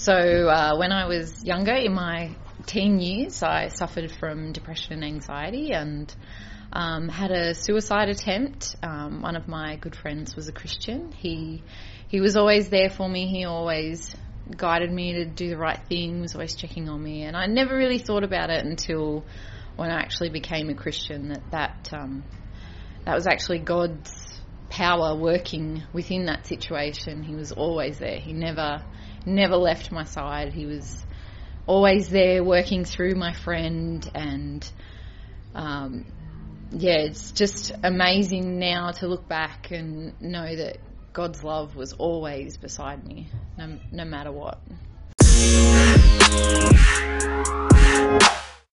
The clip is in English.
So uh, when I was younger, in my teen years, I suffered from depression and anxiety and um, had a suicide attempt. Um, one of my good friends was a Christian. He he was always there for me. He always guided me to do the right thing. Was always checking on me, and I never really thought about it until when I actually became a Christian. That that um, that was actually God's power working within that situation. He was always there. He never never left my side. He was always there working through my friend and um, yeah, it's just amazing now to look back and know that God's love was always beside me, no, no matter what.